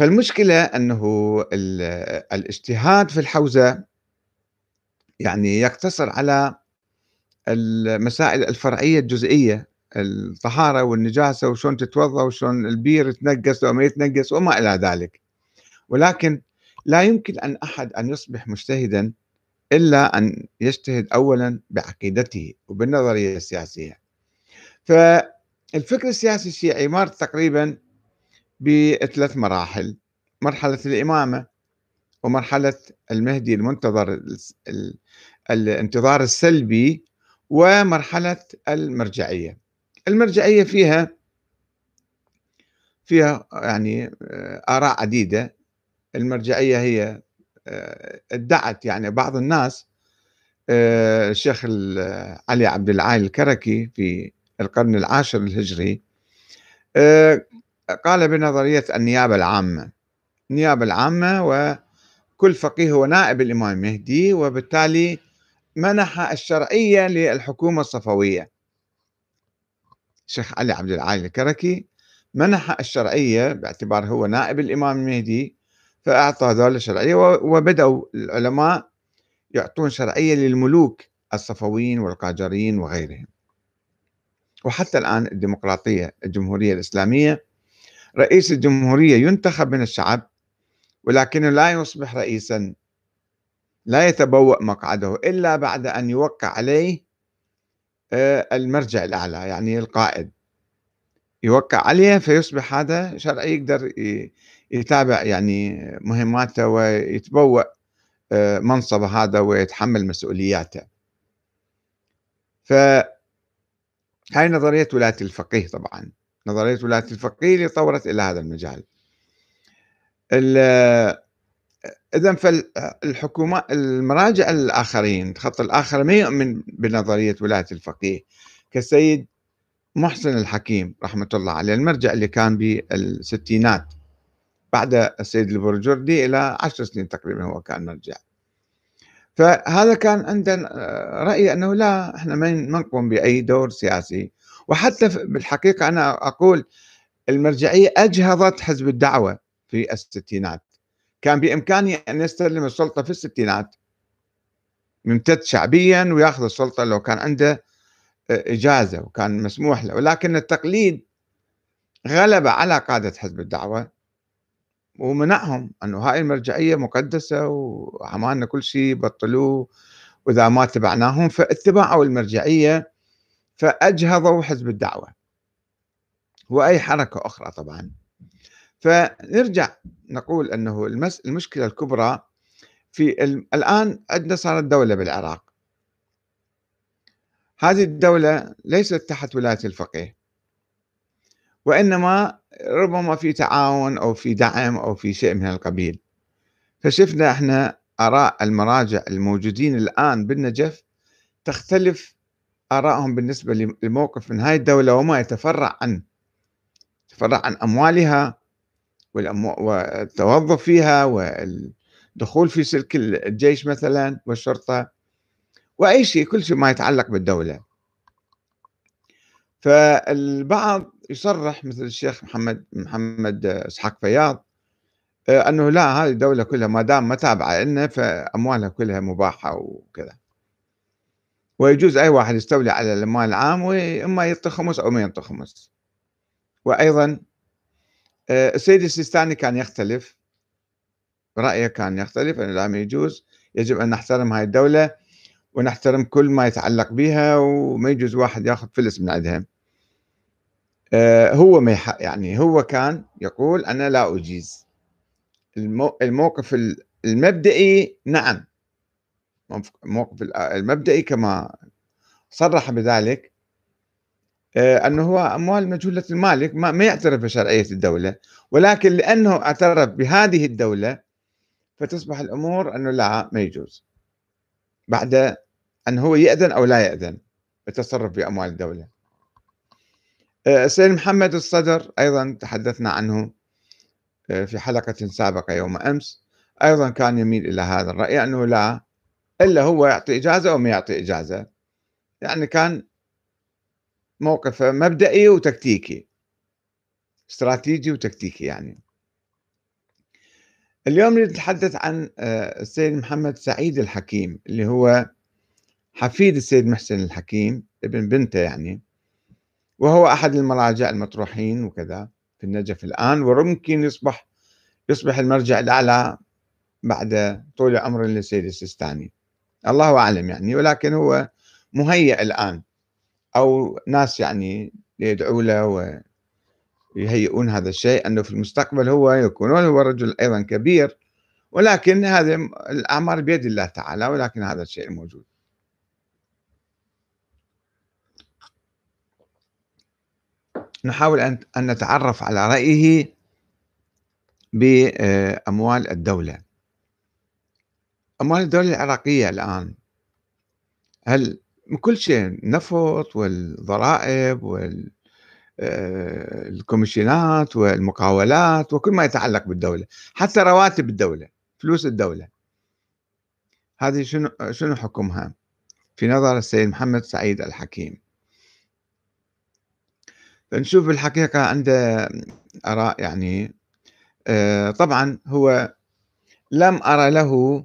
فالمشكلة أنه الاجتهاد في الحوزة يعني يقتصر على المسائل الفرعية الجزئية الطهارة والنجاسة وشون تتوضا وشون البير يتنقص أو ما يتنقص وما إلى ذلك. ولكن لا يمكن أن أحد أن يصبح مجتهدا إلا أن يجتهد أولا بعقيدته وبالنظرية السياسية. فالفكر السياسي الشيعي مر تقريبا بثلاث مراحل مرحلة الإمامة ومرحلة المهدي المنتظر الانتظار السلبي ومرحلة المرجعية. المرجعية فيها فيها يعني آه، آراء عديدة. المرجعية هي آه، ادعت يعني بعض الناس آه، الشيخ علي عبد العال الكركي في القرن العاشر الهجري قال بنظرية النيابة العامة. النيابة العامة وكل فقيه هو نائب الإمام المهدي وبالتالي منح الشرعية للحكومة الصفوية. الشيخ علي عبد العالي الكركي منح الشرعية باعتبار هو نائب الإمام المهدي فأعطى ذول الشرعية وبدأوا العلماء يعطون شرعية للملوك الصفويين والقاجرين وغيرهم. وحتى الآن الديمقراطية الجمهورية الإسلامية رئيس الجمهورية ينتخب من الشعب ولكنه لا يصبح رئيسا لا يتبوأ مقعده إلا بعد أن يوقع عليه آه، المرجع الأعلى يعني القائد. يوقع عليه فيصبح هذا شرعي يقدر يتابع يعني مهماته ويتبوأ آه، منصبه هذا ويتحمل مسؤولياته. فهاي نظرية ولاية الفقيه طبعا. نظرية ولاية الفقيه اللي طورت إلى هذا المجال. اذا فالحكومات المراجع الآخرين الخط الآخر ما يؤمن بنظرية ولاية الفقيه؟ كالسيد محسن الحكيم رحمة الله عليه المرجع اللي كان بالستينات بعد السيد البرجردي إلى عشر سنين تقريبا هو كان مرجع. فهذا كان عندنا رأي أنه لا إحنا ما نقوم بأي دور سياسي. وحتى بالحقيقة أنا أقول المرجعية أجهضت حزب الدعوة في الستينات. كان بإمكانه أن يستلم السلطة في الستينات. ممتد شعبيا ويأخذ السلطة لو كان عنده آه، إجازة وكان مسموح له. ولكن التقليد غلب على قادة حزب الدعوة ومنعهم أنه هاي المرجعية مقدسة وعملنا كل شيء بطلوه. وإذا ما تبعناهم فاتبعوا المرجعية فأجهضوا حزب الدعوة. وأي حركة أخرى طبعا. فنرجع نقول أنه المس... المشكلة الكبرى في ال... الآن عندنا صارت دولة بالعراق. هذه الدولة ليست تحت ولاية الفقيه. وإنما ربما في تعاون أو في دعم أو في شيء من القبيل. فشفنا إحنا آراء المراجع الموجودين الآن بالنجف تختلف ارائهم بالنسبة لموقف من هاي الدولة وما يتفرع عن يتفرع عن أموالها والتوظف فيها والدخول في سلك الجيش مثلا والشرطة وأي شيء كل شيء ما يتعلق بالدولة. فالبعض يصرح مثل الشيخ محمد محمد إسحاق فياض آه، أنه لا هذه الدولة كلها ما دام ما تابعة لنا فأموالها كلها مباحة وكذا. ويجوز أي واحد يستولي على المال العام وإما يعطي خمس أو ما يعطي خمس. وأيضا آه، السيد السيستاني كان يختلف. رأيه كان يختلف أنه لا يجوز. يجب أن نحترم هاي الدولة ونحترم كل ما يتعلق بها وما يجوز واحد يأخذ فلس من عندها. آه، هو ما يعني هو كان يقول أنا لا أجيز. الموقف المبدئي نعم. الموقف المبدئي كما صرح بذلك آه، أنه هو أموال مجهولة المالك ما يعترف بشرعية الدولة ولكن لأنه اعترف بهذه الدولة فتصبح الأمور أنه لا ما يجوز. بعد أن هو يأذن أو لا يأذن بالتصرف بأموال الدولة. آه، السيد محمد الصدر أيضا تحدثنا عنه آه، في حلقة سابقة يوم أمس أيضا كان يميل إلى هذا الرأي أنه لا إلا هو يعطي إجازة أو ما يعطي إجازة. يعني كان موقف مبدئي وتكتيكي. استراتيجي وتكتيكي يعني. اليوم نتحدث عن آه، السيد محمد سعيد الحكيم اللي هو حفيد السيد محسن الحكيم ابن بنته يعني. وهو أحد المراجع المطروحين وكذا في النجف الآن ويمكن يصبح يصبح المرجع الأعلى بعد طول عمر للسيد السيستاني. الله أعلم يعني ولكن هو مهيئ الآن أو ناس يعني يدعوا له ويهيئون هذا الشيء أنه في المستقبل هو يكون هو رجل أيضا كبير ولكن هذه الأعمار بيد الله تعالى ولكن هذا الشيء موجود. نحاول أن نتعرف على رأيه بأموال الدولة. أموال الدولة العراقية الآن هل كل شيء نفط والضرائب والكوميشنات آه، والمقاولات وكل ما يتعلق بالدولة حتى رواتب الدولة فلوس الدولة هذه شنو شنو حكمها؟ في نظر السيد محمد سعيد الحكيم. نشوف الحقيقة عنده آراء يعني آه، طبعا هو لم أرى له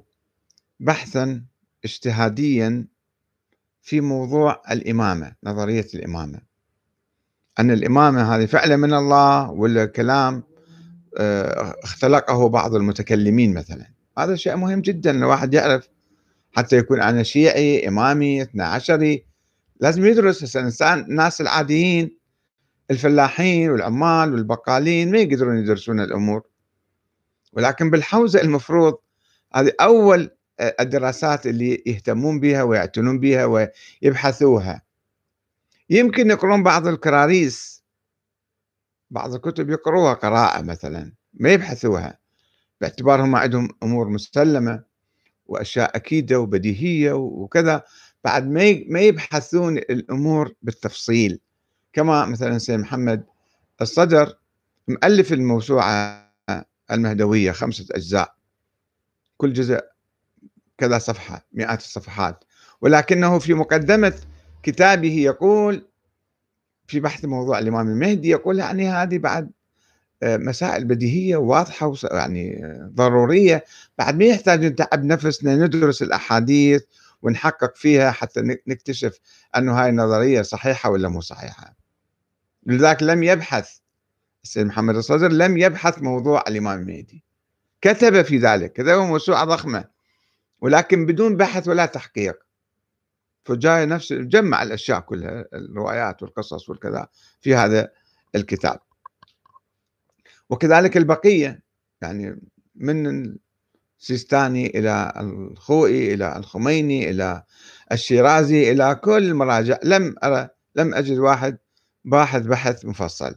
بحثا اجتهاديا في موضوع الإمامة نظرية الإمامة. أن الإمامة هذه فعلا من الله ولا كلام آه، اختلقه بعض المتكلمين مثلا. هذا شيء مهم جدا الواحد يعرف حتى يكون أنا شيعي إمامي اثنا عشري لازم يدرس الإنسان الناس العاديين الفلاحين والعمال والبقالين ما يقدرون يدرسون الأمور. ولكن بالحوزة المفروض هذه أول الدراسات اللي يهتمون بها ويعتنون بها ويبحثوها. يمكن يقرون بعض الكراريس. بعض الكتب يقروها قراءة مثلا ما يبحثوها. باعتبارهم عندهم أمور مسلمة وأشياء أكيدة وبديهية وكذا. بعد ما يبحثون الأمور بالتفصيل. كما مثلا سيد محمد الصدر مؤلف الموسوعة المهدوية خمسة أجزاء. كل جزء كذا صفحة مئات الصفحات. ولكنه في مقدمة كتابه يقول في بحث موضوع الإمام المهدي يقول يعني هذه بعد آه، مسائل بديهية واضحة يعني ضرورية. بعد ما يحتاج نتعب نفسنا ندرس الأحاديث ونحقق فيها حتى نكتشف أنه هاي النظرية صحيحة ولا مو صحيحة. لذلك لم يبحث السيد محمد الصدر لم يبحث موضوع الإمام المهدي. كتب في ذلك كتب موسوعة ضخمة. ولكن بدون بحث ولا تحقيق. فجاي نفس جمع الأشياء كلها الروايات والقصص والكذا في هذا الكتاب. وكذلك البقية يعني من السيستاني إلى الخوئي إلى الخميني إلى الشيرازي إلى كل المراجع. لم أرى لم أجد واحد باحث بحث مفصل.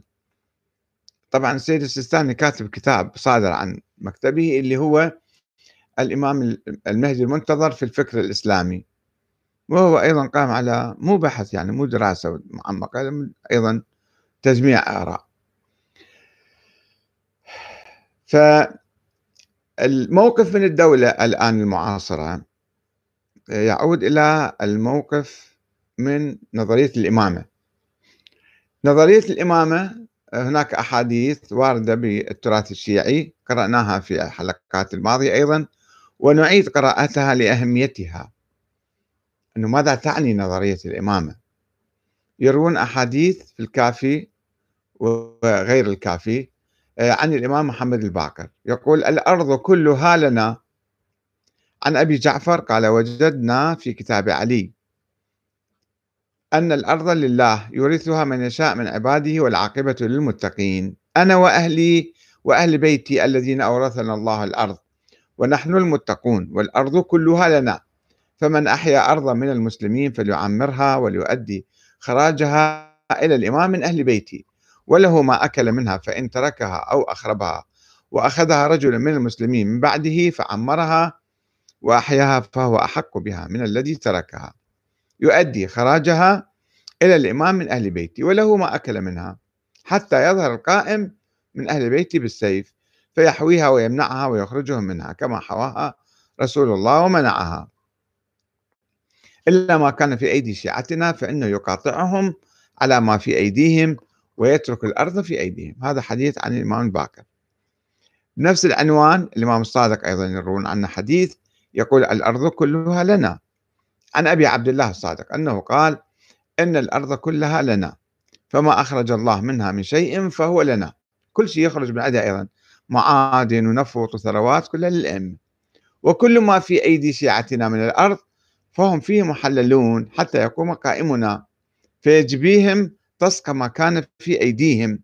طبعا السيد السيستاني كاتب كتاب صادر عن مكتبه اللي هو الإمام المهدي المنتظر في الفكر الإسلامي. وهو أيضا قام على مو بحث يعني مو دراسة معمقة أيضا تجميع آراء. فالموقف من الدولة الآن المعاصرة يعود إلى الموقف من نظرية الإمامة. نظرية الإمامة هناك أحاديث واردة بالتراث الشيعي قرأناها في الحلقات الماضية أيضا. ونعيد قراءتها لأهميتها. أنه ماذا تعني نظرية الإمامة؟ يروون أحاديث في الكافي وغير الكافي آه، عن الإمام محمد الباقر. يقول الأرض كلها لنا. عن أبي جعفر قال وجدنا في كتاب علي أن الأرض لله يورثها من يشاء من عباده والعاقبة للمتقين. أنا وأهلي وأهل بيتي الذين أورثنا الله الأرض. ونحن المتقون والأرض كلها لنا. فمن أحيا أرضا من المسلمين فليعمرها وليؤدي خراجها إلى الإمام من أهل بيتي وله ما أكل منها فإن تركها أو أخربها وأخذها رجل من المسلمين من بعده فعمرها وأحياها فهو أحق بها من الذي تركها. يؤدي خراجها إلى الإمام من أهل بيتي وله ما أكل منها حتى يظهر القائم من أهل بيتي بالسيف. فيحويها ويمنعها ويخرجهم منها كما حواها رسول الله ومنعها. إلا ما كان في أيدي شيعتنا فإنه يقاطعهم على ما في أيديهم ويترك الأرض في أيديهم. هذا حديث عن الإمام الباكر بنفس العنوان الإمام الصادق أيضا يروون عنه حديث يقول الأرض كلها لنا. عن أبي عبد الله الصادق أنه قال إن الأرض كلها لنا فما أخرج الله منها من شيء فهو لنا. كل شيء يخرج من عندها أيضا. معادن ونفط وثروات كلها للأئمة وكل ما في أيدي شيعتنا من الأرض فهم فيه محللون حتى يقوم قائمنا. فيجبيهم تصق ما كان في أيديهم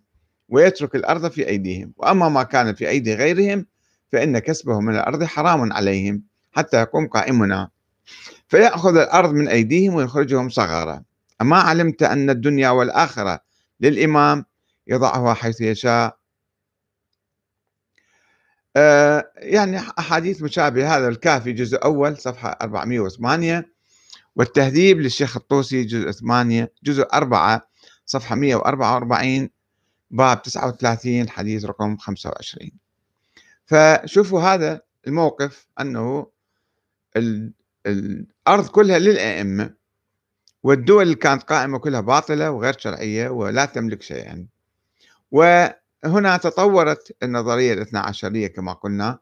ويترك الأرض في أيديهم. وأما ما كان في أيدي غيرهم فإن كسبه من الأرض حرام عليهم حتى يقوم قائمنا. فيأخذ الأرض من أيديهم ويخرجهم صغارا. أما علمت أن الدنيا والآخرة للإمام يضعها حيث يشاء آه يعني أحاديث مشابهة. هذا الكافي جزء أول صفحة 408 والتهذيب للشيخ الطوسي جزء 8 جزء 4 صفحة 144 باب 39 حديث رقم 25 فشوفوا هذا الموقف أنه الأرض كلها للأئمة والدول اللي كانت قائمة كلها باطلة وغير شرعية ولا تملك شيئا. وهنا تطورت النظرية الاثنى عشرية كما قلنا.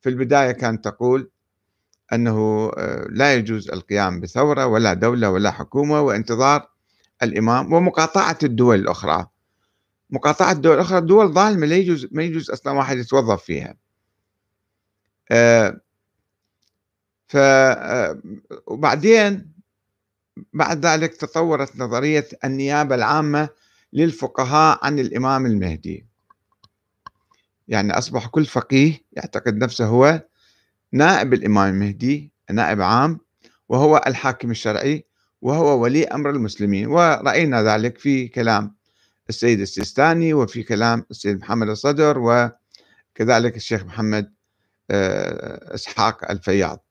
في البداية كانت تقول أنه آه، لا يجوز القيام بثورة ولا دولة ولا حكومة وانتظار الإمام ومقاطعة الدول الأخرى. مقاطعة الدول الأخرى دول ظالمة لا يجوز ما يجوز أصلا واحد يتوظف فيها. آه ف آه، وبعدين بعد ذلك تطورت نظرية النيابة العامة للفقهاء عن الإمام المهدي. يعني أصبح كل فقيه يعتقد نفسه هو نائب الإمام المهدي نائب عام وهو الحاكم الشرعي وهو ولي أمر المسلمين. ورأينا ذلك في كلام السيد السيستاني وفي كلام السيد محمد الصدر وكذلك الشيخ محمد آه، إسحاق الفياض.